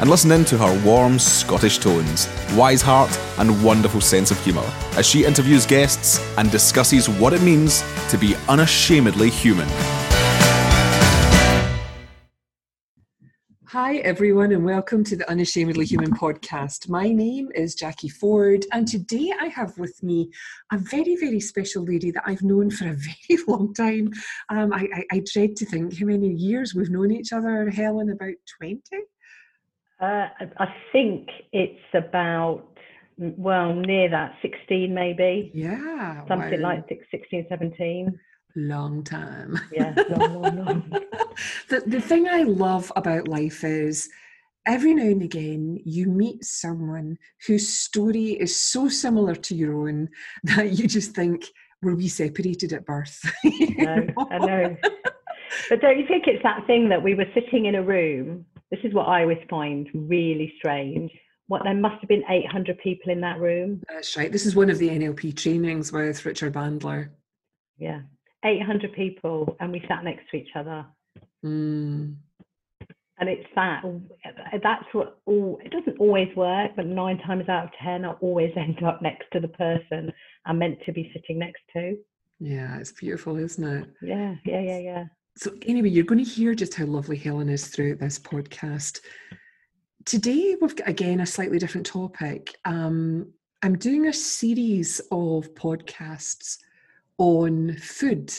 and listen in to her warm Scottish tones, wise heart, and wonderful sense of humour as she interviews guests and discusses what it means to be unashamedly human. Hi, everyone, and welcome to the Unashamedly Human podcast. My name is Jackie Ford, and today I have with me a very, very special lady that I've known for a very long time. Um, I, I, I, dread to think how many years we've known each other, Helen, about 20? Uh, I think it's about, well, near that, 16 maybe. Yeah. Something wow. like 16, 17 long time. Yeah, long, long, long. the, the thing I love about life is every now and again you meet someone whose story is so similar to your own that you just think, were we separated at birth? no, I know. But don't you think it's that thing that we were sitting in a room? This is what I always find really strange. What there must have been 800 people in that room. That's right. This is one of the NLP trainings with Richard Bandler. Yeah. 800 people and we sat next to each other. Mm. And it's that, that's what all, it doesn't always work, but nine times out of 10, I always end up next to the person I'm meant to be sitting next to. Yeah, it's beautiful, isn't it? Yeah, yeah, yeah, yeah. So, anyway, you're going to hear just how lovely Helen is throughout this podcast. Today, we've got again a slightly different topic. Um, I'm doing a series of podcasts on food,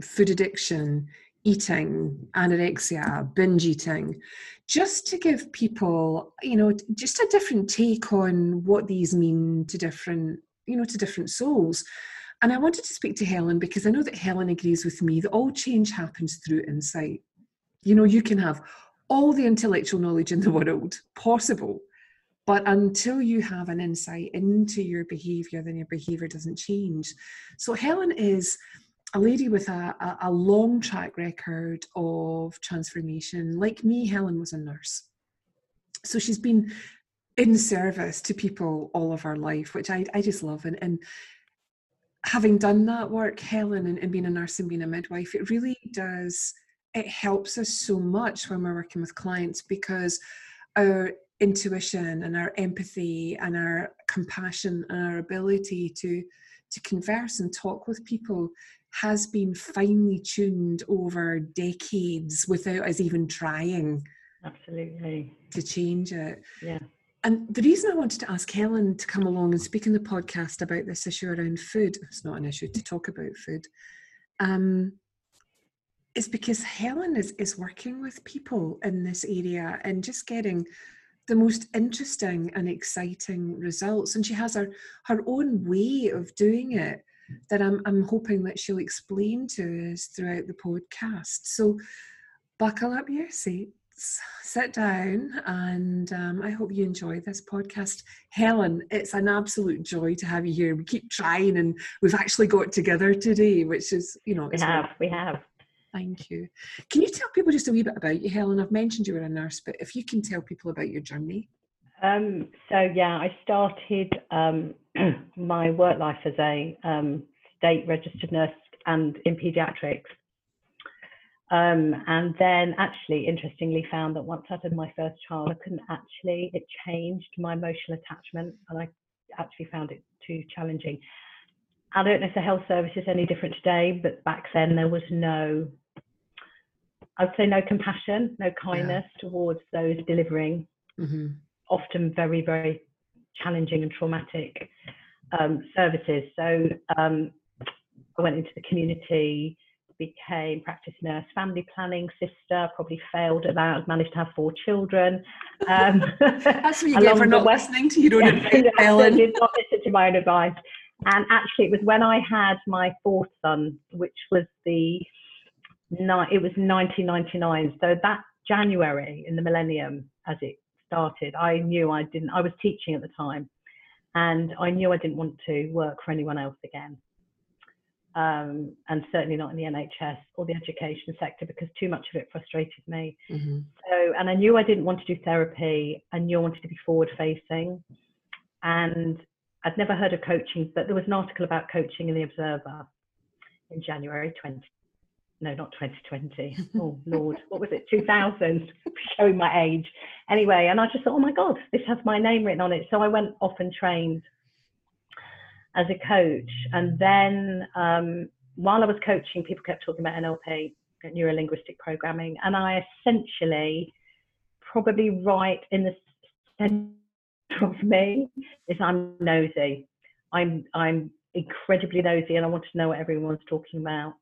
food addiction, eating, anorexia, binge eating, just to give people, you know, just a different take on what these mean to different, you know, to different souls. And I wanted to speak to Helen because I know that Helen agrees with me that all change happens through insight. You know, you can have all the intellectual knowledge in the world possible, but until you have an insight into your behavior, then your behavior doesn't change. So Helen is a lady with a, a, long track record of transformation. Like me, Helen was a nurse. So she's been in service to people all of her life, which I, I just love. And, and having done that work, Helen, and, and being a nurse and being a midwife, it really does, it helps us so much when we're working with clients because our intuition and our empathy and our compassion and our ability to to converse and talk with people has been finely tuned over decades without us even trying absolutely. to change it. Yeah and the reason I wanted to ask Helen to come along and speak in the podcast about this issue around food, it's not an issue to talk about food, um, is because Helen is, is working with people in this area and just getting the most interesting and exciting results. And she has her, her own way of doing it that I'm, I'm hoping that she'll explain to us throughout the podcast. So buckle up your seats, sit down, and um, I hope you enjoy this podcast. Helen, it's an absolute joy to have you here. We keep trying, and we've actually got together today, which is, you know, we have, we have. Thank you. Can you tell people just a wee bit about you, Helen? I've mentioned you were a nurse, but if you can tell people about your journey. Um, so yeah, I started um, my work life as a um, state registered nurse and in paediatrics. Um, and then actually, interestingly, found that once I had my first child, I couldn't actually, it changed my emotional attachment and I actually found it too challenging. I don't know if the health service is any different today, but back then there was no, I would say no compassion, no kindness yeah. towards those delivering mm-hmm. often very, very challenging and traumatic um, services. So um, I went into the community, became practice nurse, family planning sister, probably failed at that, managed to have four children. Um, That's what you get for not listening to your own advice, Helen. Did not listen to my own advice. And actually, it was when I had my fourth son, which was the it was 1999. So that January in the millennium, as it started, I knew I didn't. I was teaching at the time, and I knew I didn't want to work for anyone else again. Um, and certainly not in the NHS or the education sector because too much of it frustrated me. Mm-hmm. So, and I knew I didn't want to do therapy. I knew I wanted to be forward facing, and I'd never heard of coaching, but there was an article about coaching in the Observer in January 20. No, not 2020. Oh Lord, what was it? 2000. Showing my age. Anyway, and I just thought, oh my God, this has my name written on it. So I went off and trained as a coach. And then um, while I was coaching, people kept talking about NLP, neuro linguistic programming, and I essentially, probably right in the center of me, is I'm nosy. I'm I'm incredibly nosy, and I want to know what everyone's talking about.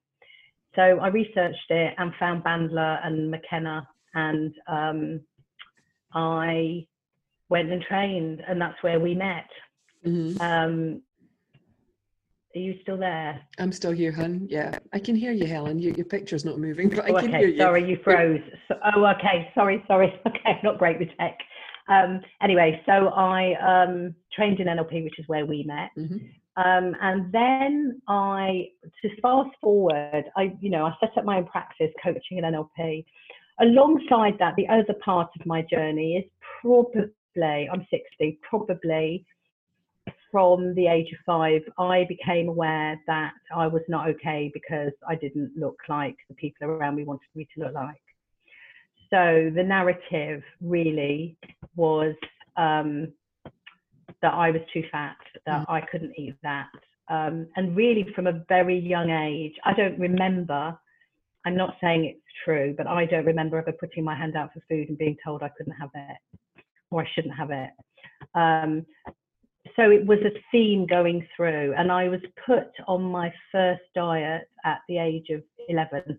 So I researched it and found Bandler and McKenna, and um, I went and trained, and that's where we met. Mm-hmm. Um, are you still there? I'm still here, hun. Yeah, I can hear you, Helen. Your, your picture's not moving, but I oh, can okay. hear you. Sorry, you froze. So, oh, okay. Sorry, sorry. Okay, not great with tech. Um, anyway, so I um, trained in NLP, which is where we met. Mm-hmm. Um, and then I, to fast forward, I, you know, I set up my own practice coaching in NLP. Alongside that, the other part of my journey is probably, I'm 60, probably from the age of five, I became aware that I was not okay because I didn't look like the people around me wanted me to look like. So the narrative really was um, that I was too fat, that mm. I couldn't eat that. Um, and really, from a very young age, I don't remember, I'm not saying it's true, but I don't remember ever putting my hand out for food and being told I couldn't have it or I shouldn't have it. Um, so it was a theme going through and i was put on my first diet at the age of 11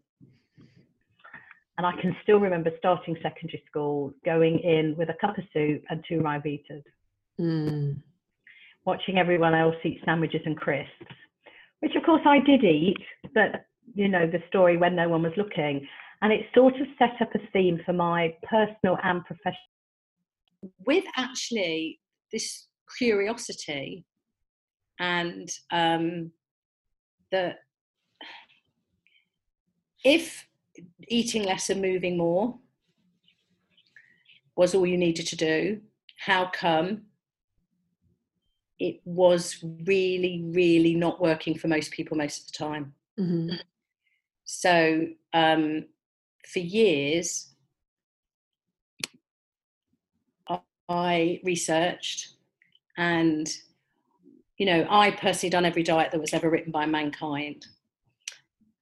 and i can still remember starting secondary school going in with a cup of soup and two Ryvitas mm. watching everyone else eat sandwiches and crisps which of course i did eat but you know the story when no one was looking. And it sort of set up a theme for my personal and professional. With actually this curiosity and um, that if eating less and moving more was all you needed to do, how come it was really, really not working for most people most of the time? Mm-hmm. So um, for years, I researched and, you know, I personally done every diet that was ever written by mankind.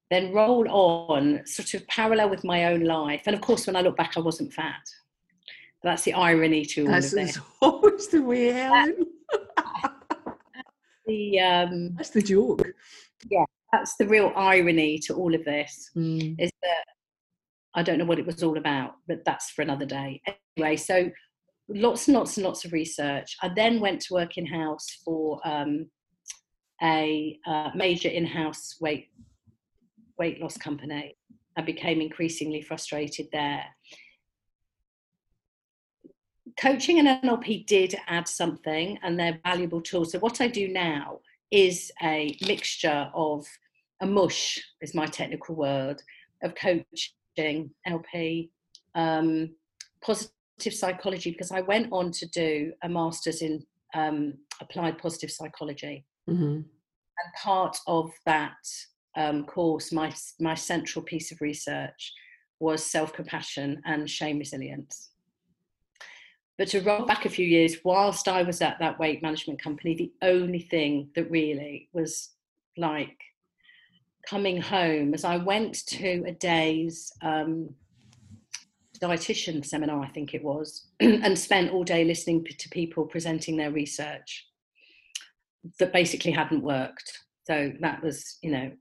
Then roll on, sort of parallel with my own life. And of course, when I look back, I wasn't fat. That's the irony to all That's of this. always the way, Helen. the um, that's the joke. Yeah, that's the real irony to all of this. Mm. Is that I don't know what it was all about, but that's for another day. Anyway, so lots and lots and lots of research. I then went to work in house for um, a uh, major in-house weight weight loss company. I became increasingly frustrated there. Coaching and NLP did add something, and they're valuable tools. So what I do now is a mixture of a mush is my technical word of coaching, NLP, um, positive psychology because I went on to do a master's in um, applied positive psychology. Mm-hmm. And part of that um, course, my, my central piece of research was self compassion and shame resilience. But to roll back a few years, whilst I was at that weight management company, the only thing that really was like coming home as I went to a day's um, dietitian seminar, I think it was, and spent all day listening to people presenting their research that basically hadn't worked. So that was, you know,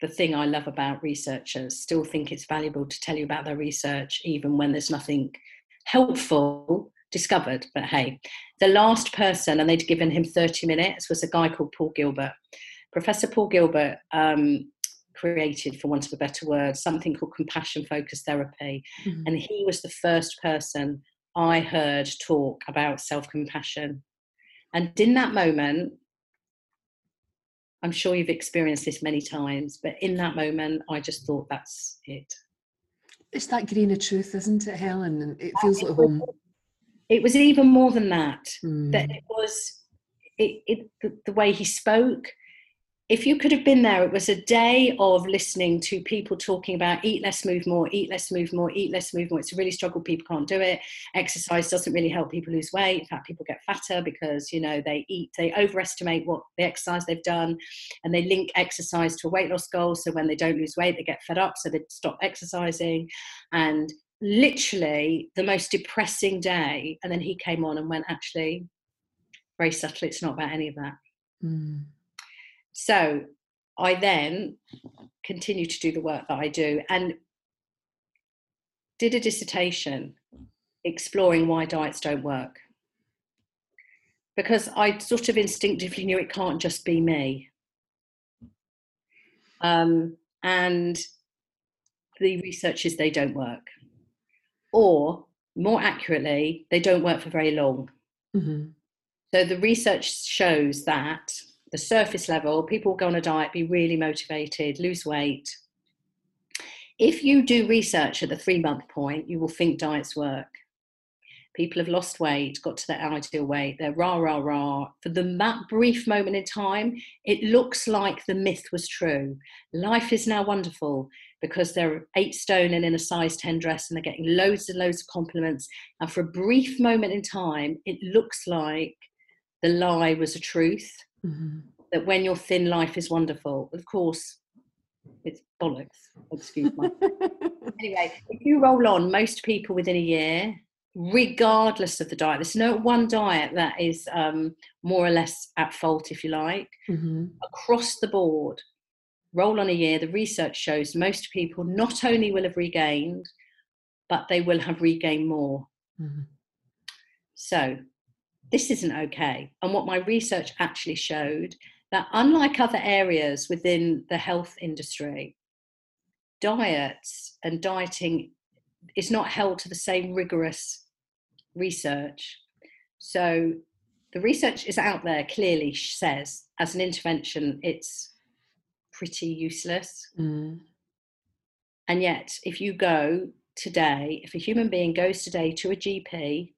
the thing I love about researchers. Still think it's valuable to tell you about their research, even when there's nothing helpful discovered. But hey, the last person, and they'd given him 30 minutes, was a guy called Paul Gilbert. Professor Paul Gilbert um, created, for want of a better word, something called compassion focused therapy. Mm-hmm. And he was the first person I heard talk about self compassion. And in that moment, I'm sure you've experienced this many times, but in that moment, I just thought that's it. It's that grain of truth, isn't it, Helen? And it feels like home. It was even more than that. Mm. That it was it, it the, the way he spoke, if you could have been there, it was a day of listening to people talking about eat less, move more, eat less, move more, eat less, move more. It's a really struggle. People can't do it. Exercise doesn't really help people lose weight. In fact, people get fatter because you know they eat, they overestimate what the exercise they've done, and they link exercise to a weight loss goal. So when they don't lose weight, they get fed up, so they stop exercising. And literally the most depressing day. And then he came on and went, actually, very subtly, it's not about any of that. Mm. So I then continue to do the work that I do and did a dissertation exploring why diets don't work. Because I sort of instinctively knew it can't just be me. Um, and the research is they don't work. Or more accurately, they don't work for very long. Mm-hmm. So the research shows that the surface level, people go on a diet, be really motivated, lose weight. If you do research at the three month point, you will think diets work. People have lost weight, got to their ideal weight, they're rah, rah, rah. For the, that brief moment in time, it looks like the myth was true. Life is now wonderful because they're eight stone and in a size 10 dress and they're getting loads and loads of compliments. And for a brief moment in time, it looks like the lie was a truth Mm-hmm. that when you're thin, life is wonderful. Of course, it's bollocks. Excuse me. anyway, if you roll on, most people within a year, regardless of the diet, there's no one diet that is um, more or less at fault, if you like. mm-hmm. Across the board, roll on a year, the research shows most people not only will have regained, but they will have regained more. Mm-hmm. So this isn't okay. And what my research actually showed that unlike other areas within the health industry, diets and dieting is not held to the same rigorous research. So the research is out there clearly says as an intervention it's pretty useless. Mm. And yet if you go today, if a human being goes today to a GP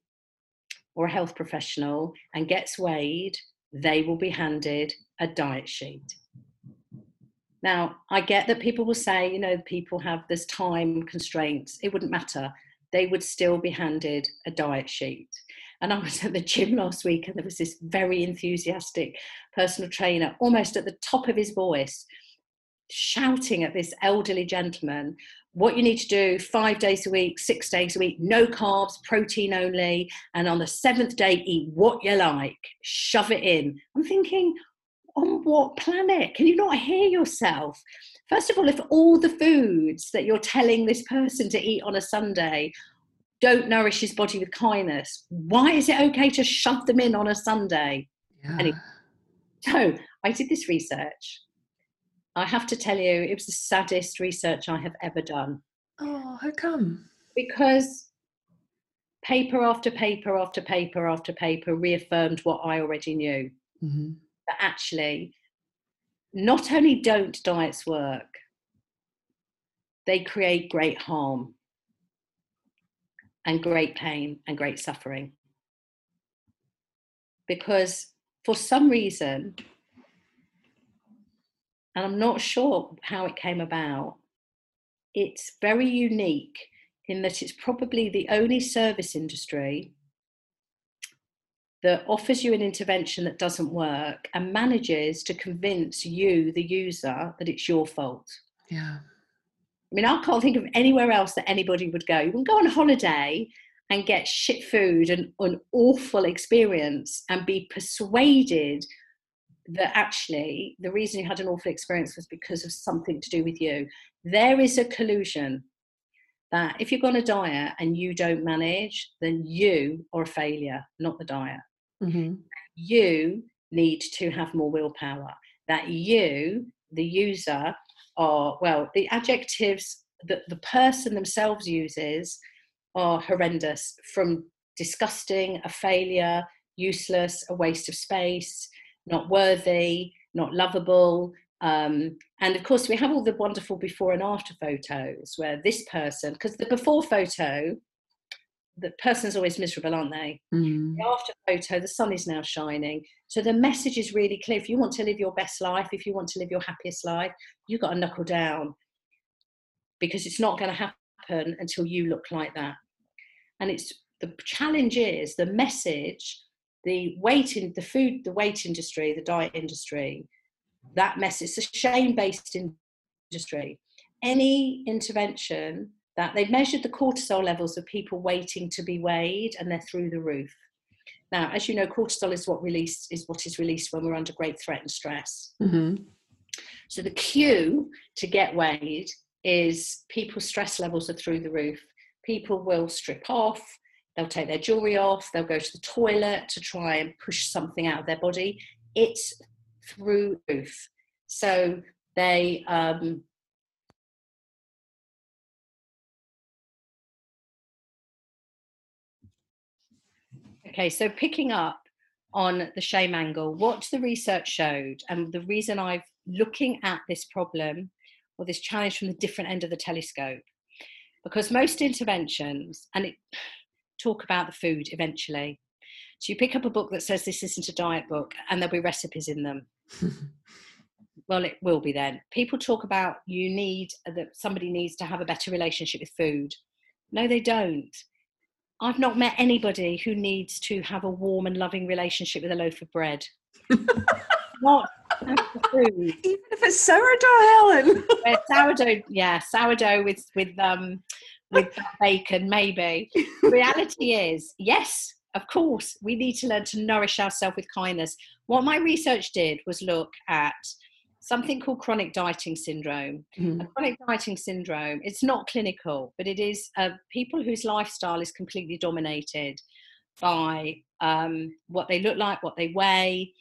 or a health professional and gets weighed, they will be handed a diet sheet. Now, I get that people will say, you know, people have this time constraints. It wouldn't matter. They would still be handed a diet sheet. And I was at the gym last week and there was this very enthusiastic personal trainer, almost at the top of his voice, shouting at this elderly gentleman what you need to do five days a week, six days a week, no carbs, protein only, and on the seventh day, eat what you like, shove it in. I'm thinking, on what planet? Can you not hear yourself? First of all, if all the foods that you're telling this person to eat on a Sunday don't nourish his body with kindness, why is it okay to shove them in on a Sunday? Yeah. Anyway. So I did this research I have to tell you, it was the saddest research I have ever done. Oh, how come? Because paper after paper after paper after paper reaffirmed what I already knew Mm-hmm. that actually, not only don't diets work, they create great harm and great pain and great suffering. Because for some reason, and I'm not sure how it came about. It's very unique in that it's probably the only service industry that offers you an intervention that doesn't work and manages to convince you, the user, that it's your fault. Yeah. I mean, I can't think of anywhere else that anybody would go. You can go on holiday and get shit food and an awful experience and be persuaded that actually the reason you had an awful experience was because of something to do with you. There is a collusion that if you're on a diet and you don't manage, then you are a failure, not the diet. Mm-hmm. You need to have more willpower. That you, the user, are, well, the adjectives that the person themselves uses are horrendous from disgusting, a failure, useless, a waste of space, not worthy, not lovable. Um, and of course, we have all the wonderful before and after photos where this person, because the before photo, the person's always miserable, aren't they? Mm. The after photo, the sun is now shining. So the message is really clear. If you want to live your best life, if you want to live your happiest life, you've got to knuckle down because it's not going to happen until you look like that. And it's the challenge is the message, the weight in the food, the weight industry, the diet industry, that message, it's a shame based industry. Any intervention that they've measured the cortisol levels of people waiting to be weighed and they're through the roof. Now, as you know, cortisol is what released is what is released when we're under great threat and stress. Mm-hmm. So the cue to get weighed is people's stress levels are through the roof. People will strip off, they'll take their jewelry off, they'll go to the toilet to try and push something out of their body. It's through roof. So they um, Okay, so picking up on the shame angle, what the research showed, and the reason I've looking at this problem or this challenge from the different end of the telescope, because most interventions and it talk about the food eventually. So you pick up a book that says this isn't a diet book, and there'll be recipes in them. well, it will be then. People talk about you need that somebody needs to have a better relationship with food. No, they don't I've not met anybody who needs to have a warm and loving relationship with a loaf of bread. not food. Even if it's sourdough, Helen. sourdough, yeah, sourdough with with um with bacon, maybe. Reality is, yes, of course, we need to learn to nourish ourselves with kindness. What my research did was look at something called chronic dieting syndrome. Mm. chronic dieting syndrome, it's not clinical, but it is uh, people whose lifestyle is completely dominated by um, what they look like, what they weigh,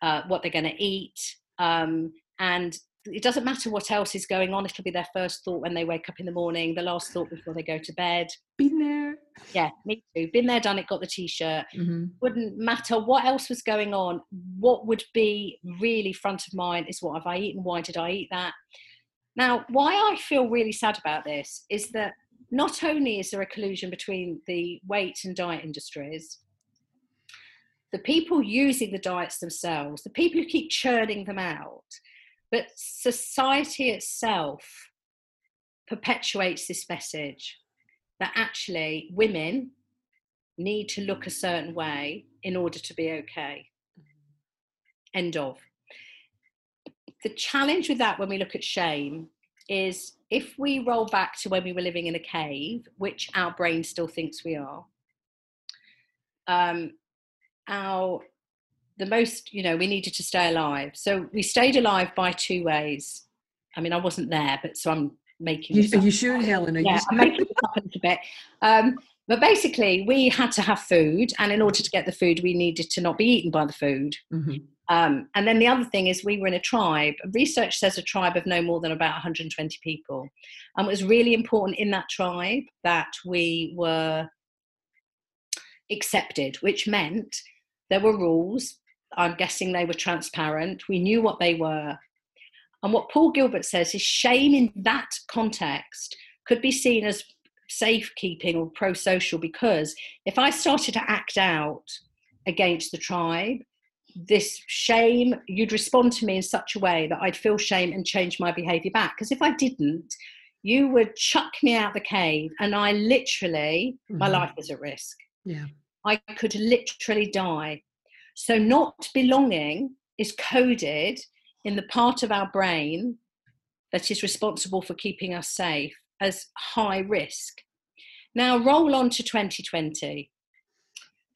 uh, what they're going to eat, um, and it doesn't matter what else is going on. It'll be their first thought when they wake up in the morning, the last thought before they go to bed. Been there. Yeah, me too. Been there, done it, got the t shirt. Mm-hmm. Wouldn't matter what else was going on. What would be really front of mind is what have I eaten? Why did I eat that? Now, why I feel really sad about this is that not only is there a collusion between the weight and diet industries, the people using the diets themselves, the people who keep churning them out, but society itself perpetuates this message that actually women need to look a certain way in order to be okay. End of. The challenge with that when we look at shame is if we roll back to when we were living in a cave, which our brain still thinks we are, um, our the most, you know, we needed to stay alive. So we stayed alive by two ways. I mean, I wasn't there, but so I'm making. You, are you sure, Helen? Are yeah, you... I'm making it up a little bit. Um, but basically, we had to have food, and in order to get the food, we needed to not be eaten by the food. Mm-hmm. Um, and then the other thing is, we were in a tribe. Research says a tribe of no more than about 120 people. And it was really important in that tribe that we were accepted, which meant there were rules, I'm guessing they were transparent. We knew what they were. And what Paul Gilbert says is shame in that context could be seen as safekeeping or pro social because if I started to act out against the tribe, this shame, you'd respond to me in such a way that I'd feel shame and change my behavior back. Because if I didn't, you would chuck me out the cave and I literally, mm-hmm. my life was at risk. Yeah. I could literally die so, not belonging is coded in the part of our brain that is responsible for keeping us safe as high risk. Now, roll on to 2020.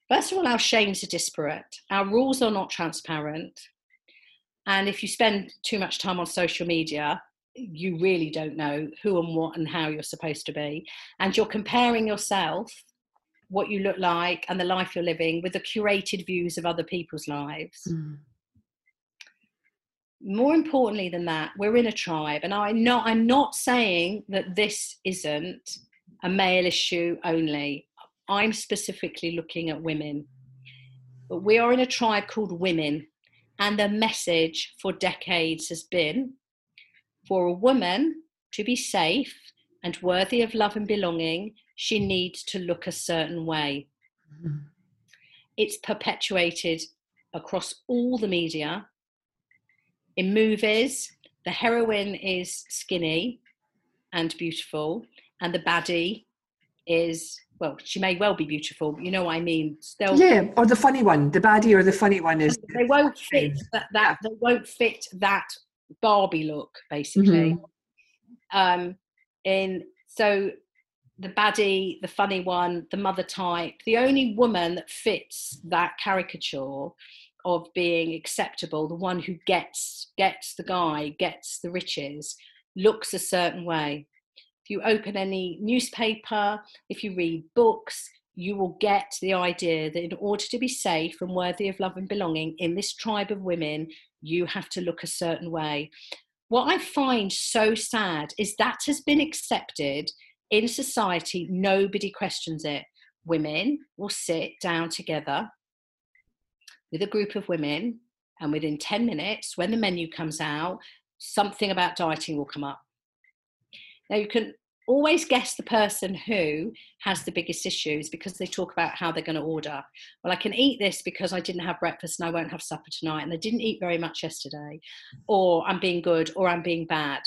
First of all, our shames are disparate, our rules are not transparent. And if you spend too much time on social media, you really don't know who and what and how you're supposed to be. And you're comparing yourself what you look like and the life you're living with the curated views of other people's lives. Mm. More importantly than that, we're in a tribe, and I know I'm not saying that this isn't a male issue only. I'm specifically looking at women. But we are in a tribe called women. And the message for decades has been for a woman to be safe and worthy of love and belonging, she needs to look a certain way. Mm-hmm. It's perpetuated across all the media. In movies, the heroine is skinny and beautiful, and the baddie is well, she may well be beautiful. You know what I mean? Still, yeah, or the funny one, the baddie or the funny one is. They won't fit that. that they won't fit that Barbie look, basically. Mm-hmm. Um, in so the baddie, the funny one, the mother type, the only woman that fits that caricature of being acceptable, the one who gets gets the guy, gets the riches, looks a certain way. If you open any newspaper, if you read books, you will get the idea that in order to be safe and worthy of love and belonging in this tribe of women, you have to look a certain way. What I find so sad is that has been accepted in society, nobody questions it. Women will sit down together with a group of women, and within 10 minutes, when the menu comes out, something about dieting will come up. Now, you can always guess the person who has the biggest issues because they talk about how they're going to order. Well, I can eat this because I didn't have breakfast and I won't have supper tonight, and I didn't eat very much yesterday, or I'm being good, or I'm being bad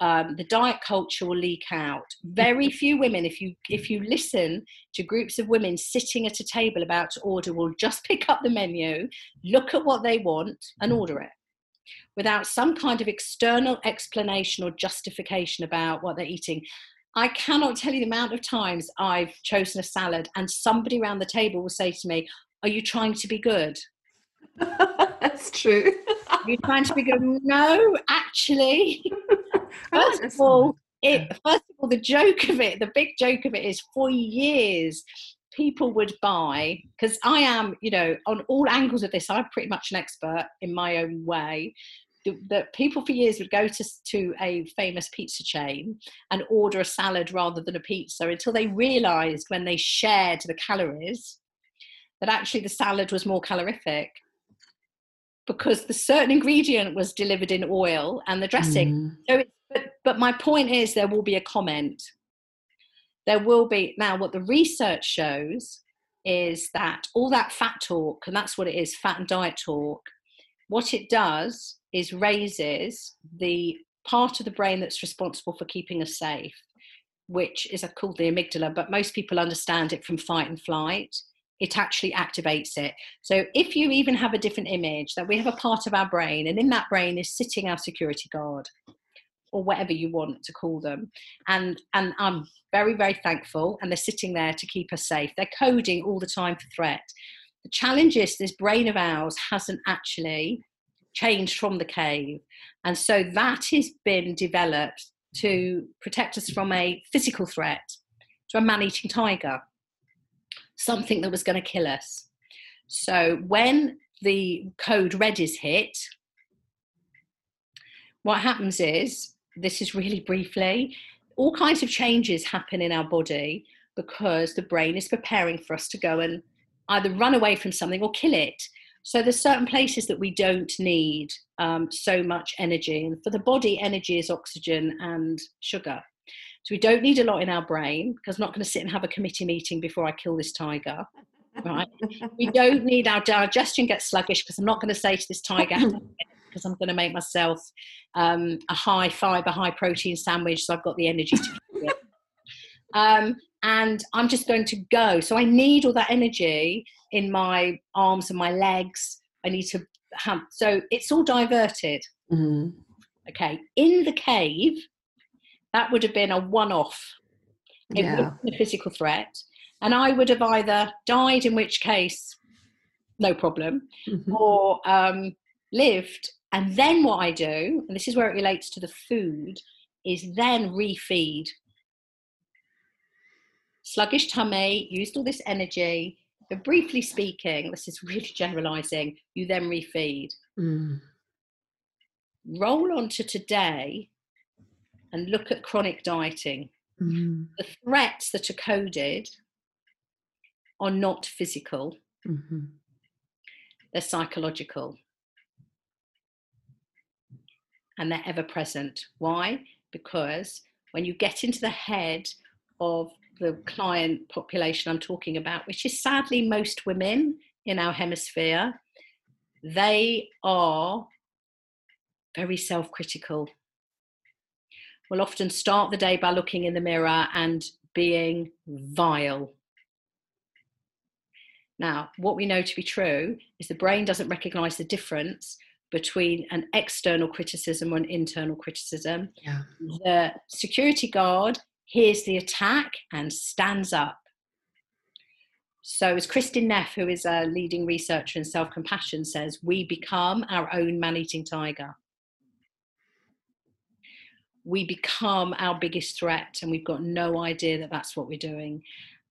um, the diet culture will leak out. Very few women, if you if you listen to groups of women sitting at a table about to order, will just pick up the menu, look at what they want, and order it without some kind of external explanation or justification about what they're eating. I cannot tell you the amount of times I've chosen a salad and somebody around the table will say to me, Are you trying to be good? That's true. Are you trying to be good? No, actually. first of all, it, first of all, the joke of it, the big joke of it is for years, people would buy, because I am, you know, on all angles of this, I'm pretty much an expert in my own way. That people for years would go to, to a famous pizza chain and order a salad rather than a pizza until they realized when they shared the calories that actually the salad was more calorific because the certain ingredient was delivered in oil and the dressing. Mm. So it's but, my point is, there will be a comment. There will be, now, what the research shows is that all that fat talk, and that's what it is fat and diet talk, what it does is raises the part of the brain that's responsible for keeping us safe, which is called the amygdala, but most people understand it from fight and flight. It actually activates it. So, if you even have a different image, that we have a part of our brain, and in that brain is sitting our security guard or whatever you want to call them. And and I'm very, very thankful. And they're sitting there to keep us safe. They're coding all the time for threat. The challenge is this brain of ours hasn't actually changed from the cave. And so that has been developed to protect us from a physical threat, to a man eating tiger, something that was going to kill us. So when the code red is hit, what happens is this is really briefly, all kinds of changes happen in our body because the brain is preparing for us to go and either run away from something or kill it. So there's certain places that we don't need um, so much energy, and for the body, energy is oxygen and sugar. So we don't need a lot in our brain because I'm not going to sit and have a committee meeting before I kill this tiger. Right? we don't need our digestion gets sluggish because I'm not going to say to this tiger, because I'm going to make myself um, a high fiber, high protein sandwich, so I've got the energy to do it. Um, and I'm just going to go. So I need all that energy in my arms and my legs. I need to have, so it's all diverted. Mm-hmm. Okay. In the cave, that would have been a one off. It yeah. would have a physical threat. And I would have either died, in which case, no problem, mm-hmm. or um, lived and then what I do, and this is where it relates to the food, is then refeed. Sluggish tummy, used all this energy, but briefly speaking, this is really generalizing, you then refeed. Mm. Roll on to today and look at chronic dieting. Mm. The threats that are coded are not physical, mm-hmm. they're psychological. And they're ever present. Why? Because when you get into the head of the client population I'm talking about, which is sadly most women in our hemisphere, they are very self critical. Will often start the day by looking in the mirror and being vile. Now, what we know to be true is the brain doesn't recognize the difference between an external criticism or an internal criticism. Yeah. The security guard hears the attack and stands up. So, as Kristin Neff, who is a leading researcher in self compassion, says, we become our own man eating tiger. We become our biggest threat, and we've got no idea that that's what we're doing.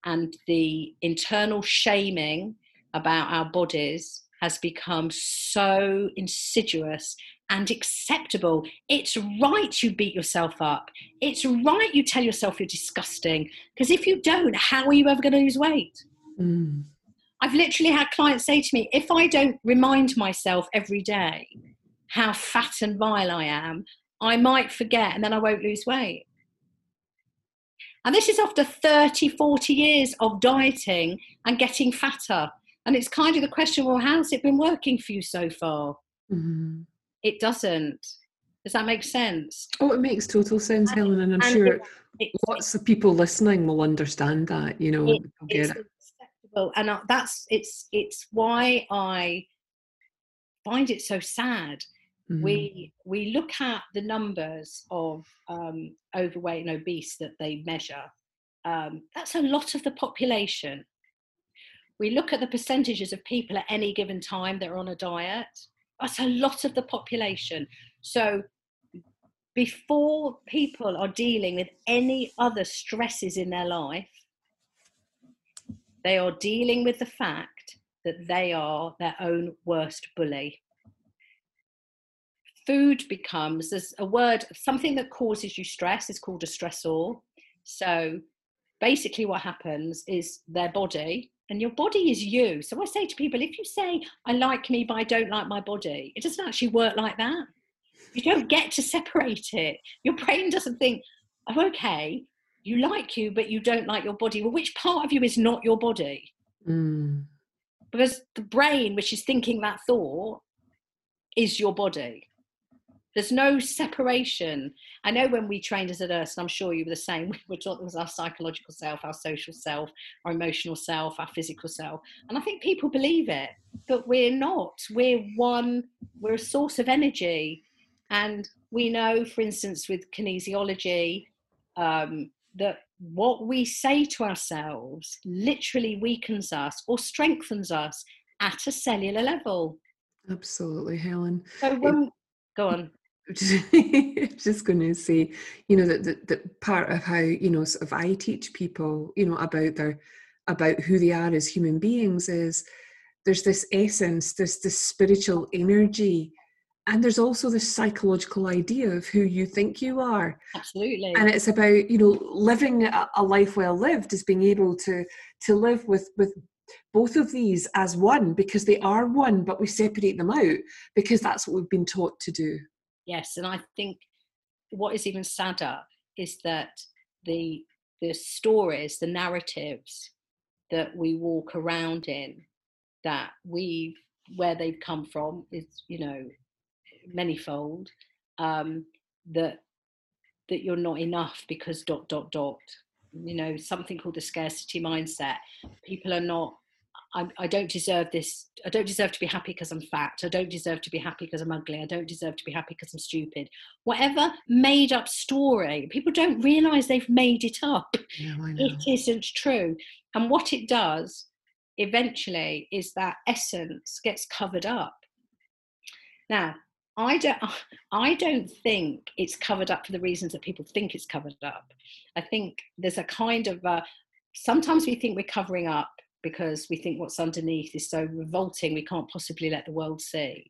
And the internal shaming about our bodies has become so insidious and acceptable. It's right you beat yourself up. It's right you tell yourself you're disgusting. Because if you don't, how are you ever going to lose weight? Mm. I've literally had clients say to me, if I don't remind myself every day how fat and vile I am, I might forget and then I won't lose weight. And this is after 30, 40 years of dieting and getting fatter. And it's kind of the question well, how's it been working for you so far? Mm-hmm. It doesn't. Does that make sense? Oh, it makes total sense, And- Helen, and I'm and sure it- lots of people listening will understand that. You know, it- it's it. acceptable, and I- that's it's it's why I find it so sad. Mhm. We we look at the numbers of um, overweight and obese that they measure. Um, that's a lot of the population. We look at the percentages of people at any given time that are on a diet. That's a lot of the population. So before people are dealing with any other stresses in their life, they are dealing with the fact that they are their own worst bully. Food becomes there's a word, something that causes you stress is called a stressor. So basically, what happens is their body, and your body is you. So I say to people, if you say, I like me, but I don't like my body, it doesn't actually work like that. You don't get to separate it. Your brain doesn't think, oh, okay, you like you, but you don't like your body. Well, which part of you is not your body? Mm. Because the brain, which is thinking that thought, is your body. There's no separation. I know when we trained as a nurse, and I'm sure you were the same, we were taught there was our psychological self, our social self, our emotional self, our physical self. And I think people believe it, but we're not. We're one, we're a source of energy. And we know, for instance, with kinesiology, um, that what we say to ourselves literally weakens us or strengthens us at a cellular level. Absolutely, Helen. So when, go on. just going to say, you know, that the, part of how you know, sort of, I teach people, you know, about their about who they are as human beings is there's this essence, there's this spiritual energy, and there's also this psychological idea of who you think you are. Absolutely. And it's about you know living a, a life well lived is being able to to live with with both of these as one because they are one, but we separate them out because that's what we've been taught to do. Yes, and I think what is even sadder is that the the stories, the narratives that we walk around in, that we where they've come from is you know manyfold. Um, that that you're not enough because dot dot dot. You know something called the scarcity mindset. People are not I, I don't deserve this. I don't deserve to be happy because I'm fat. I don't deserve to be happy because I'm ugly. I don't deserve to be happy because I'm stupid. Whatever made up story, people don't realize they've made it up. Yeah, It isn't true. And what it does eventually is that essence gets covered up. Now, I don't, I don't think it's covered up for the reasons that people think it's covered up. I think there's a kind of, uh, sometimes we think we're covering up because we think what's underneath is so revolting we can't possibly let the world see.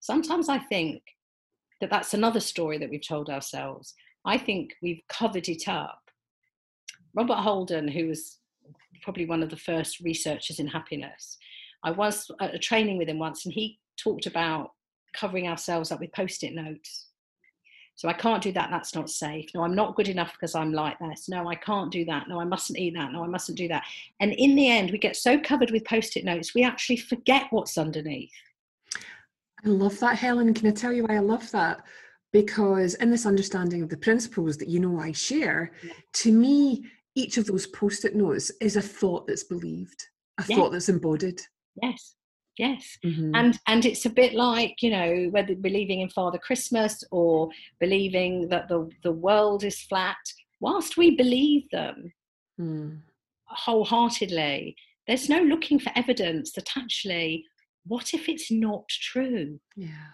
Sometimes I think that that's another story that we've told ourselves. I think we've covered it up. Robert Holden, who was probably one of the first researchers in happiness, I was at a training with him once and he talked about covering ourselves up with post it notes. So I can't do that. That's not safe. No, I'm not good enough because I'm like this. No, I can't do that. No, I mustn't eat that. No, I mustn't do that. And in the end, we get so covered with post it notes, we actually forget what's underneath. I love that, Helen. Can I tell you why I love that? Because in this understanding of the principles that you know I share, yeah. to me, each of those post it notes is a thought that's believed, a yeah. thought that's embodied. Yes yes mm-hmm. and and it's a bit like you know whether believing in father christmas or believing that the the world is flat whilst we believe them mm. wholeheartedly there's no looking for evidence that actually what if it's not true yeah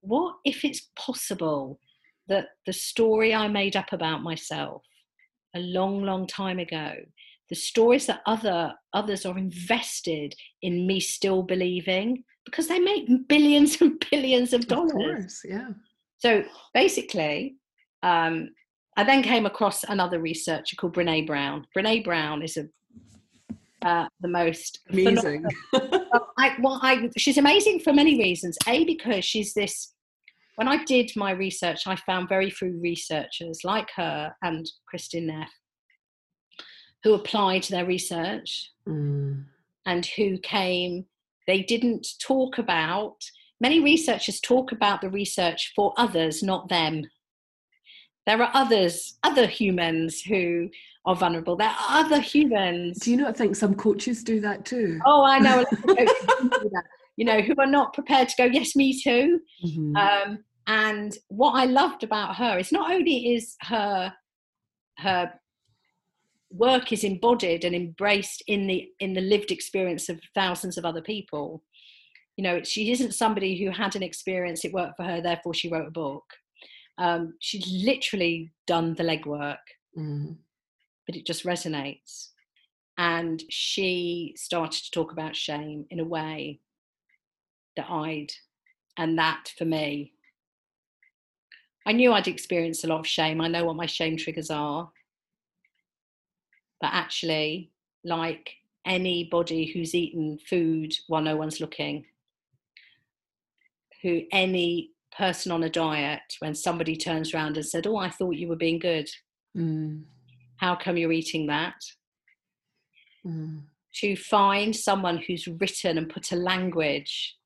what if it's possible that the story i made up about myself a long long time ago the stories that other others are invested in me still believing because they make billions and billions of dollars. Of course, yeah. So basically, um, I then came across another researcher called Brene Brown. Brene Brown is a uh, the most amazing. well, I, well, I, she's amazing for many reasons. A because she's this. When I did my research, I found very few researchers like her and Kristin Neff who applied their research mm. and who came they didn't talk about many researchers talk about the research for others not them. There are others other humans who are vulnerable. There are other humans. Do you not think some coaches do that too? Oh i know you know who are not prepared to go yes me too. Mm-hmm. um, and what i loved about her is not only is her her work is embodied and embraced in the in the lived experience of thousands of other people. You know she isn't somebody who had an experience it worked for her therefore she wrote a book. Um, she's literally done the legwork. Mm. but it just resonates. And she started to talk about shame in a way that i'd and that for me. I knew i'd experienced a lot of shame. I know what my shame triggers are but actually like anybody who's eaten food while no one's looking who any person on a diet when somebody turns around and said oh i thought you were being good mm. how come you're eating that mm. to find someone who's written and put a language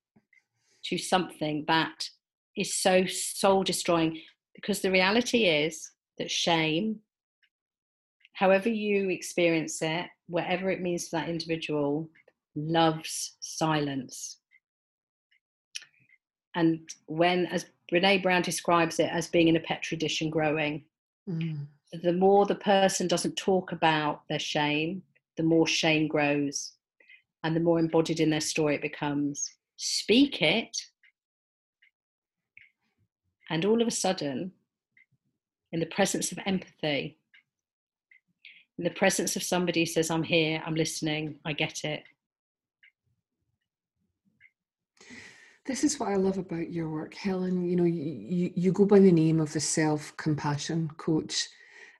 to something that is so soul destroying because the reality is that shame however you experience it, whatever it means for that individual, loves silence. And when, as Brene Brown describes it, as being in a petri dish and growing, mm. the more the person doesn't talk about their shame, the more shame grows and the more embodied in their story it becomes. Speak it, and all of a sudden, in the presence of empathy, the presence of somebody says, I'm here, I'm listening, I get it. This is what I love about your work, Helen. You know, you, you go by the name of the self compassion coach.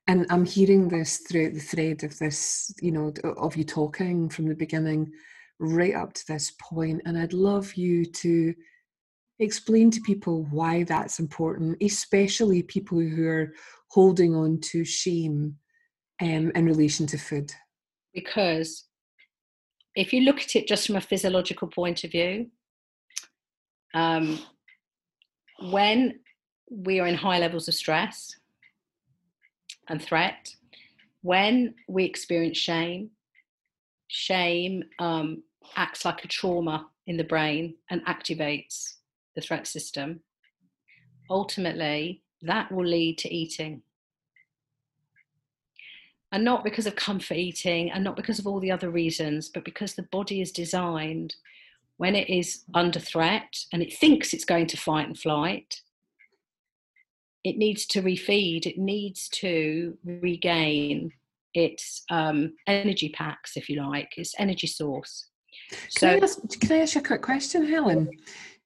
And I'm hearing this throughout the thread of this, you know, of you talking from the beginning right up to this point. And I'd love you to explain to people why that's important, especially people who are holding on to shame um, in relation to food? Because if you look at it just from a physiological point of view, um, when we are in high levels of stress and threat, when we experience shame, shame um, acts like a trauma in the brain and activates the threat system. Ultimately, that will lead to eating and not because of comfort eating and not because of all the other reasons, but because the body is designed when it is under threat and it thinks it's going to fight and flight, it needs to refeed, it needs to regain its um, energy packs, if you like, its energy source. So, can I, ask, can I ask you a quick question, Helen?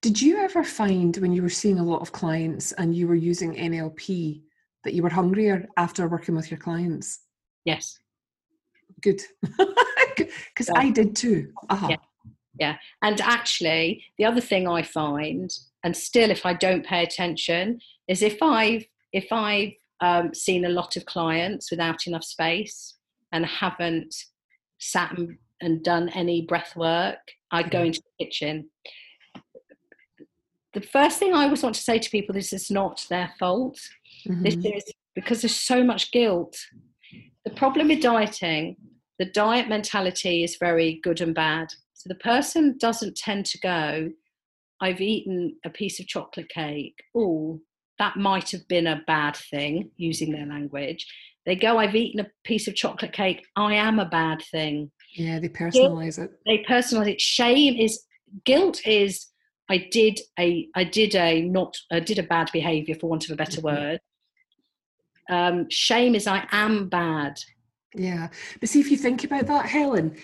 Did you ever find when you were seeing a lot of clients and you were using NLP that you were hungrier after working with your clients? Yes. Good. Because yeah. I did too. Uh-huh. Yeah. yeah. And actually, the other thing I find, and still, if I don't pay attention, is if I've if I've um, seen a lot of clients without enough space and haven't sat and, and done any breath work, I go into the kitchen. The first thing I always want to say to people this is it's not their fault. Mhm. This is because there's so much guilt. The problem with dieting, the diet mentality is very good and bad. So the person doesn't tend to go, I've eaten a piece of chocolate cake. Oh, that might have been a bad thing, using their language. They go, I've eaten a piece of chocolate cake. I am a bad thing. Yeah, they personalize it. They personalize it. Shame is guilt is I did a I did a not I did a bad behavior for want of a better Mhm. word. Um, shame is I am bad. Yeah. But see, if you think about that, Helen,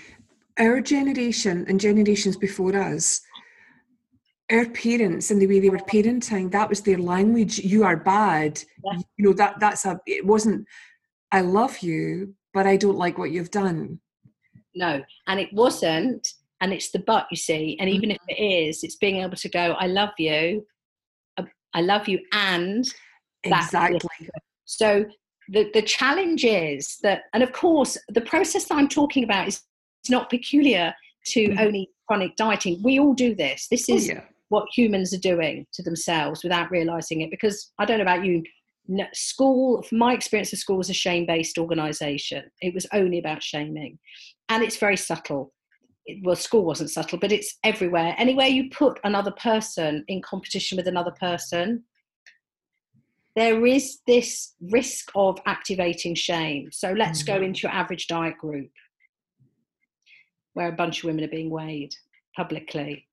our generation and generations before us, our parents and the way they were parenting, that was their language. You are bad. Yeah. You know, that that's a it wasn't I love you, but I don't like what you've done. No, and it wasn't, and it's the but you see. And even if it is, it's being able to go, I love you, uh, I love you, and That's Exactly. So the, the challenge is that, and of course, the process that I'm talking about is it's not peculiar to Mhm. only chronic dieting. We all do this. This Oh, is yeah. what humans are doing to themselves without realizing it. Because I don't know about you, no, school, from my experience of school, was a shame based organization. It was only about shaming, and it's very subtle. It- Well, school wasn't subtle, but it's everywhere. Anywhere you put another person in competition with another person, there is this risk of activating shame. So let's go Mhm. into your average diet group where a bunch of women are being weighed publicly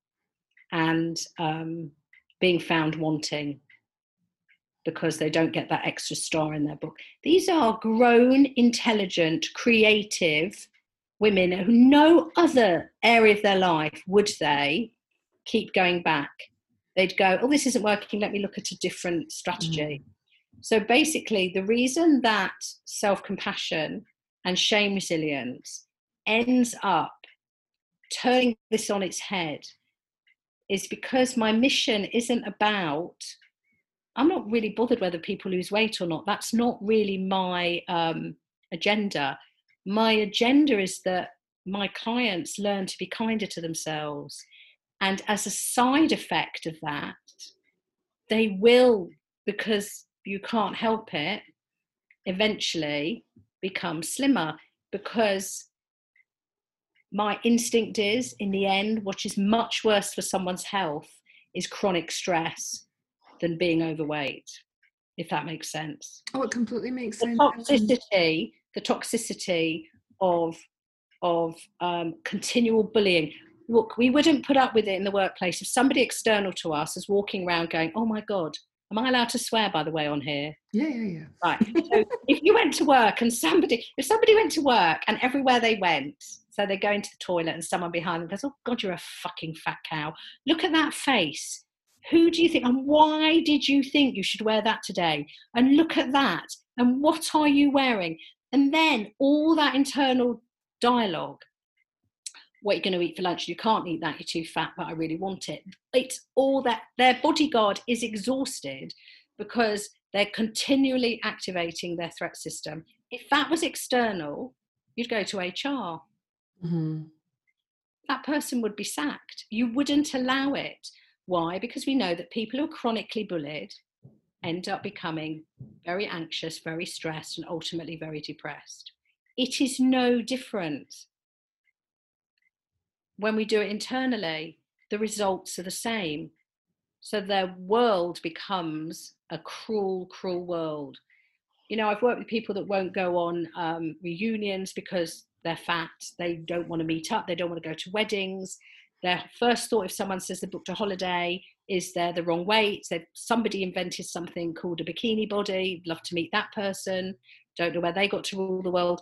and um, being found wanting because they don't get that extra star in their book. These are grown, intelligent, creative women who no other area of their life would they keep going back. They'd go, oh, this isn't working, let me look at a different strategy. So basically, the reason that self compassion and shame resilience ends up turning this on its head is because my mission isn't about i'm not really bothered whether people lose weight or not. That's not really my um, agenda. My agenda is that my clients learn to be kinder to themselves and as a side effect of that they will because you can't help it eventually become slimmer because my instinct is in the end what is much worse for someone's health is chronic stress than being overweight if that makes sense Oh, it completely makes the sense. toxicity the toxicity of of um, continual bullying look we wouldn't put up with it in the workplace if somebody external to us is walking around going oh my god am i allowed to swear by the way on here Yeah, yeah, yeah. Right. So if you went to work and somebody, if somebody went to work and everywhere they went, so they go into the toilet and someone behind them goes, "Oh God, you're a fucking fat cow. Look at that face. Who do you think? And why did you think you should wear that today? And look at that. And what are you wearing? And then all that internal dialogue. What you're going to eat for lunch? You can't eat that. You're too fat, but I really want it. It's all that their bodyguard is exhausted because they're continually activating their threat system. If that was external, you'd go to HR. Mhm. That person would be sacked. You wouldn't allow it. Why? Because we know that people who are chronically bullied end up becoming very anxious, very stressed, and ultimately very depressed. It is no different. When we do it internally, the results are the same. So their world becomes a cruel, cruel world. You know, I've worked with people that won't go on um, reunions because they're fat, they don't want to meet up, they don't want to go to weddings. Their first thought, if someone says they booked a holiday, is they're the wrong weight. They've, somebody invented something called a bikini body, love to meet that person, don't know where they got to rule the world.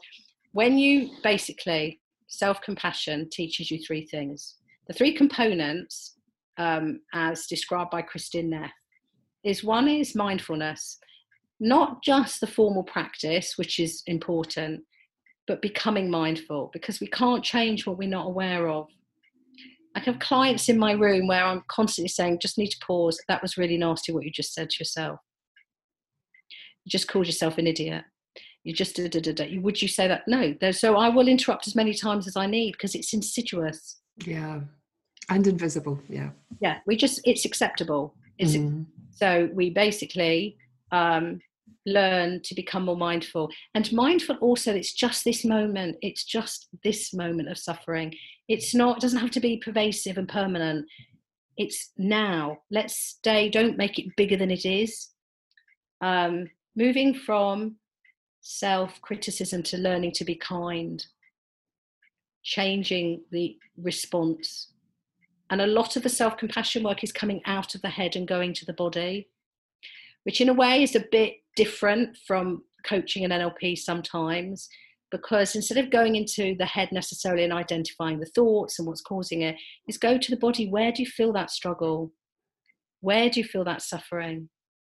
When you basically, self compassion teaches you three things. The three components, um, as described by Christine Neff, is one is mindfulness, not just the formal practice, which is important, but becoming mindful because we can't change what we're not aware of. I have clients in my room where I'm constantly saying, just need to pause. That was really nasty what you just said to yourself. You just called yourself an idiot. You just da, da, da, da. Would you say that? No. So I will interrupt as many times as I need because it's insidious. Yeah. And invisible. Yeah. Yeah. We just, it's acceptable. It's, mm. So we basically um, learn to become more mindful. And mindful also, it's just this moment. It's just this moment of suffering. It's not, it doesn't have to be pervasive and permanent. It's now. Let's stay, don't make it bigger than it is. Um, moving from self criticism to learning to be kind, changing the response. And a lot of the self compassion work is coming out of the head and going to the body, which in a way is a bit different from coaching and NLP sometimes because instead of going into the head necessarily and identifying the thoughts and what's causing it is go to the body. Where do you feel that struggle? Where do you feel that suffering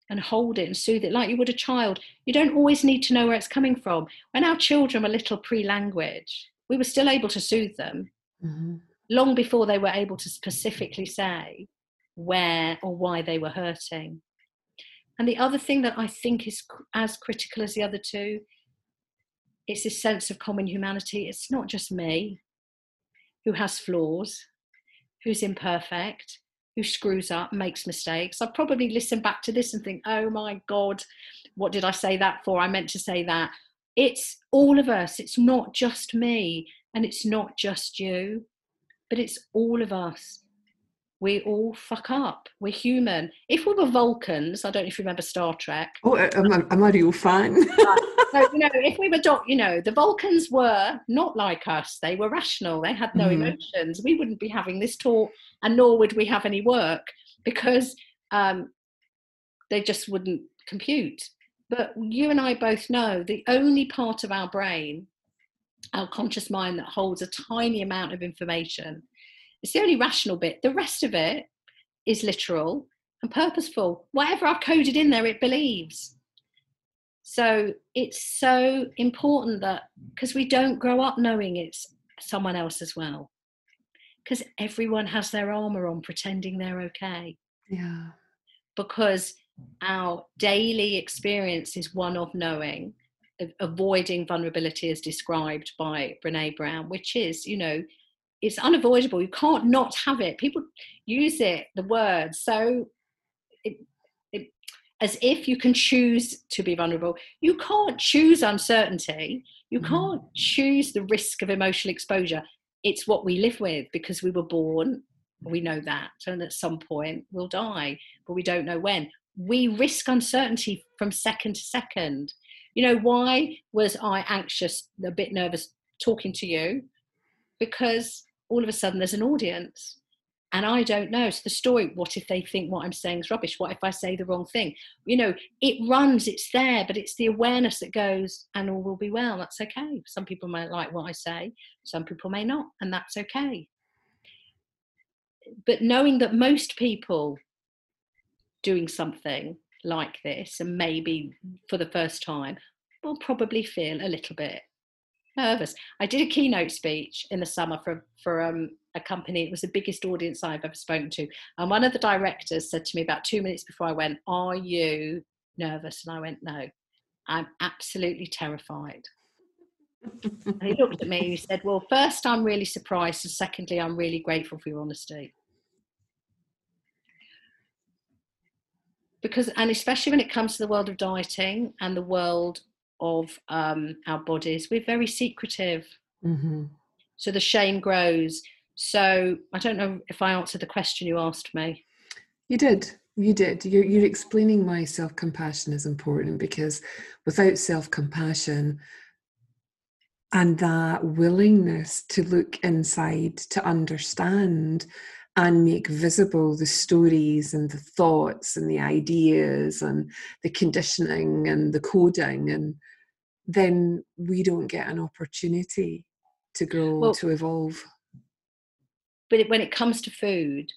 and hold it and soothe it like you would a child you don't always need to know where it's coming from when our children were little pre-language we were still able to soothe them mm-hmm. long before they were able to specifically say where or why they were hurting and the other thing that i think is as critical as the other two it's this sense of common humanity. It's not just me who has flaws, who's imperfect, who screws up, makes mistakes. I'll probably listen back to this and think, oh my God, what did I say that for? I meant to say that. It's all of us. It's not just me and it's not just you, but it's all of us we all fuck up. We're human. If we were Vulcans, I don't know if you remember Star Trek. Oh, I'm a, I'm a real fan. so, you know, if we were, you know, the Vulcans were not like us. They were rational. They had no mm. emotions. We wouldn't be having this talk, and nor would we have any work because um, they just wouldn't compute. But you and I both know the only part of our brain, our conscious mind, that holds a tiny amount of information it's the only rational bit. The rest of it is literal and purposeful. Whatever I've coded in there, it believes. So it's so important that because we don't grow up knowing it's someone else as well. Because everyone has their armor on pretending they're okay. Yeah. Because our daily experience is one of knowing, avoiding vulnerability as described by Brene Brown, which is, you know, it's unavoidable. You can't not have it. People use it, the word, so as if you can choose to be vulnerable. You can't choose uncertainty. You mm-hmm. can't choose the risk of emotional exposure. It's what we live with because we were born. We know that, and at some point we'll die, but we don't know when. We risk uncertainty from second to second. You know, why was I anxious, a bit nervous talking to you? Because all of a sudden there's an audience and I don't know. So the story, what if they think what I'm saying is rubbish? What if I say the wrong thing? You know, it runs, it's there, but it's the awareness that goes, and all will be well. That's okay. Some people might like what I say, some people may not, and that's okay. But knowing that most people doing something like this, and maybe for the first time, will probably feel a little bit nervous. I did a keynote speech in the summer for for um, a company. It was the biggest audience I've ever spoken to, and one of the directors said to me about two minutes before I went, "Are you nervous?" And I went, "No, I'm absolutely terrified." he looked at me and he said, "Well, first, I'm really surprised, and secondly, I'm really grateful for your honesty." Because, and especially when it comes to the world of dieting and the world of um, our bodies, we're very secretive. Mm-hmm. So the shame grows. So I don't know if I answered the question you asked me. You did. You did. You're, you're explaining why self compassion is important because without self compassion and that willingness to look inside, to understand and make visible the stories and the thoughts and the ideas and the conditioning and the coding and then we don't get an opportunity to grow well, to evolve but when it comes to food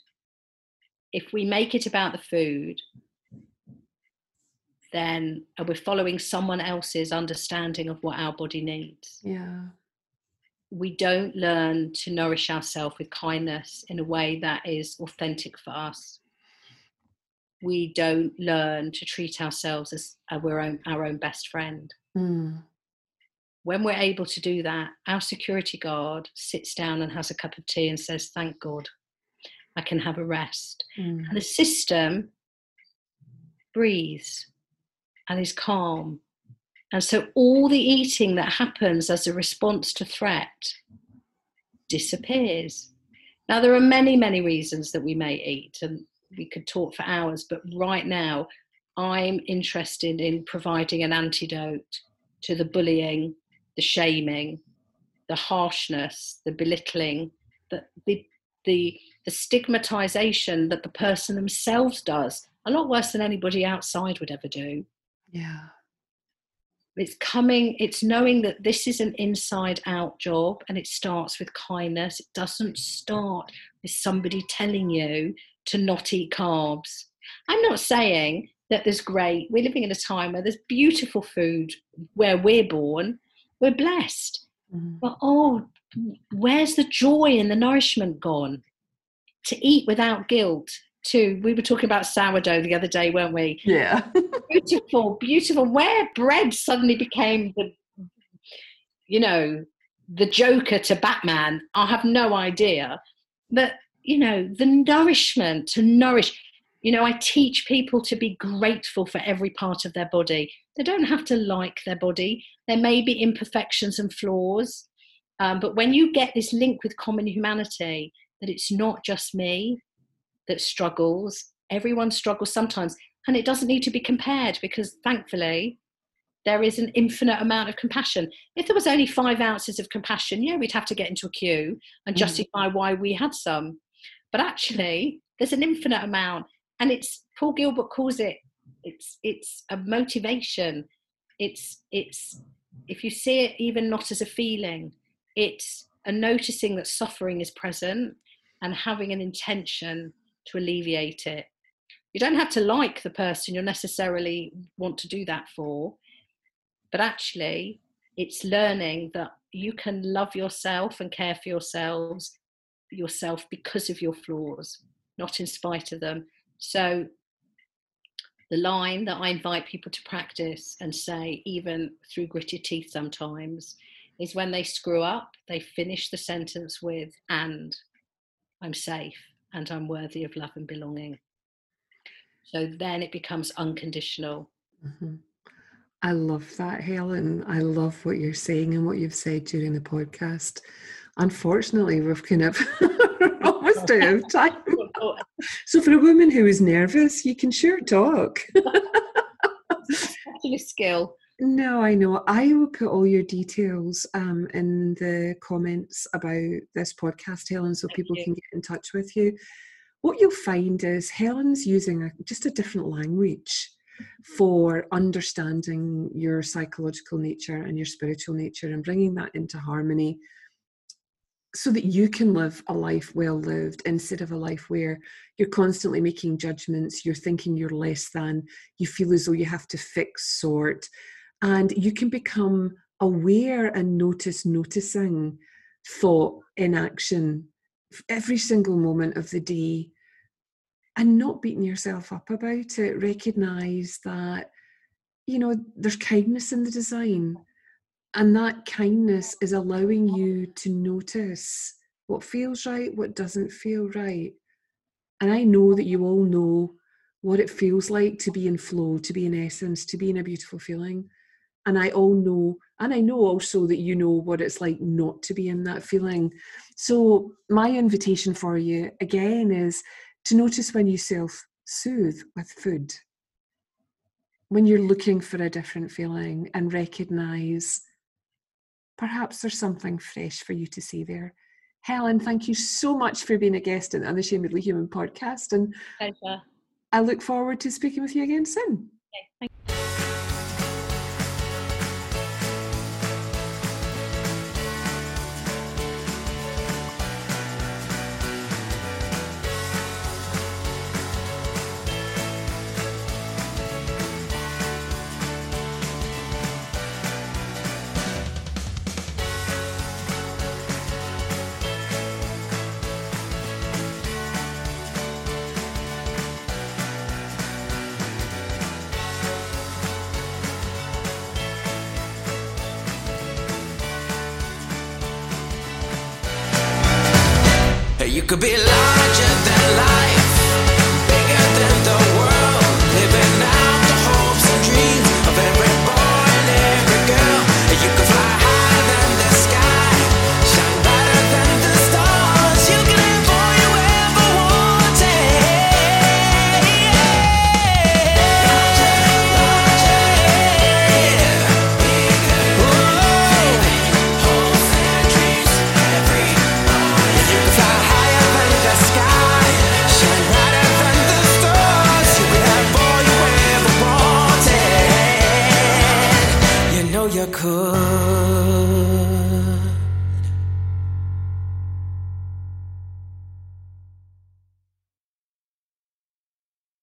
if we make it about the food then we're following someone else's understanding of what our body needs yeah we don't learn to nourish ourselves with kindness in a way that is authentic for us. we don't learn to treat ourselves as uh, we're own, our own best friend. Mm. When we're able to do that, our security guard sits down and has a cup of tea and says, Thank God, I can have a rest. Mm. And the system breathes and is calm. And so all the eating that happens as a response to threat disappears. Now, there are many, many reasons that we may eat, and we could talk for hours, but right now, I'm interested in providing an antidote to the bullying, the shaming, the harshness, the belittling, the, the, the, the stigmatization that the person themselves does, a lot worse than anybody outside would ever do. Yeah. It's coming, it's knowing that this is an inside out job and it starts with kindness. It doesn't start with somebody telling you to not eat carbs. I'm not saying that there's great, we're living in a time where there's beautiful food where we're born, we're blessed. Mm-hmm. But oh, where's the joy and the nourishment gone? To eat without guilt, to we were talking about sourdough the other day, weren't we? Yeah. beautiful, beautiful. Where bread suddenly became the, you know, the Joker to Batman, I have no idea. But you know, the nourishment to nourish. You know, I teach people to be grateful for every part of their body. They don't have to like their body. There may be imperfections and flaws, um, but when you get this link with common humanity, that it's not just me, that struggles. Everyone struggles sometimes, and it doesn't need to be compared because thankfully there is an infinite amount of compassion. If there was only five ounces of compassion, yeah, we'd have to get into a queue and Mm. justify why we had some. But actually, there's an infinite amount, and it's Paul Gilbert calls it it's it's a motivation. It's it's if you see it even not as a feeling, it's a noticing that suffering is present and having an intention to alleviate it. You don't have to like the person you'll necessarily want to do that for, but actually, it's learning that you can love yourself and care for yourselves yourself because of your flaws, not in spite of them. So the line that I invite people to practice and say, even through gritted teeth sometimes, is when they screw up, they finish the sentence with, and I'm safe and I'm worthy of love and belonging. So then it becomes unconditional. hmm I love that, Helen. I love what you're saying and what you've said during the podcast. Unfortunately, we've kind of almost out of time. So, for a woman who is nervous, you can sure talk. Actually, skill. No, I know. I will put all your details um, in the comments about this podcast, Helen, so Thank people you. can get in touch with you. What you'll find is Helen's using a, just a different language for understanding your psychological nature and your spiritual nature and bringing that into harmony so that you can live a life well lived instead of a life where you're constantly making judgments, you're thinking you're less than, you feel as though you have to fix sort and you can become aware and notice noticing thought in action every single moment of the day and not beating yourself up about it. Recognize that you know there's kindness in the design and that kindness is allowing you to notice what feels right what doesn't feel right. And i know that you all know what it feels like to be in flow to be in essence to be in a beautiful feeling. And i all know and i know also that you know what it's like not to be in that feeling. So my invitation for you again is to notice when you self soothe with food. When you're looking for a different feeling and recognize perhaps there's something fresh for you to see there helen thank you so much for being a guest on the unashamedly human podcast and Pleasure. i look forward to speaking with you again soon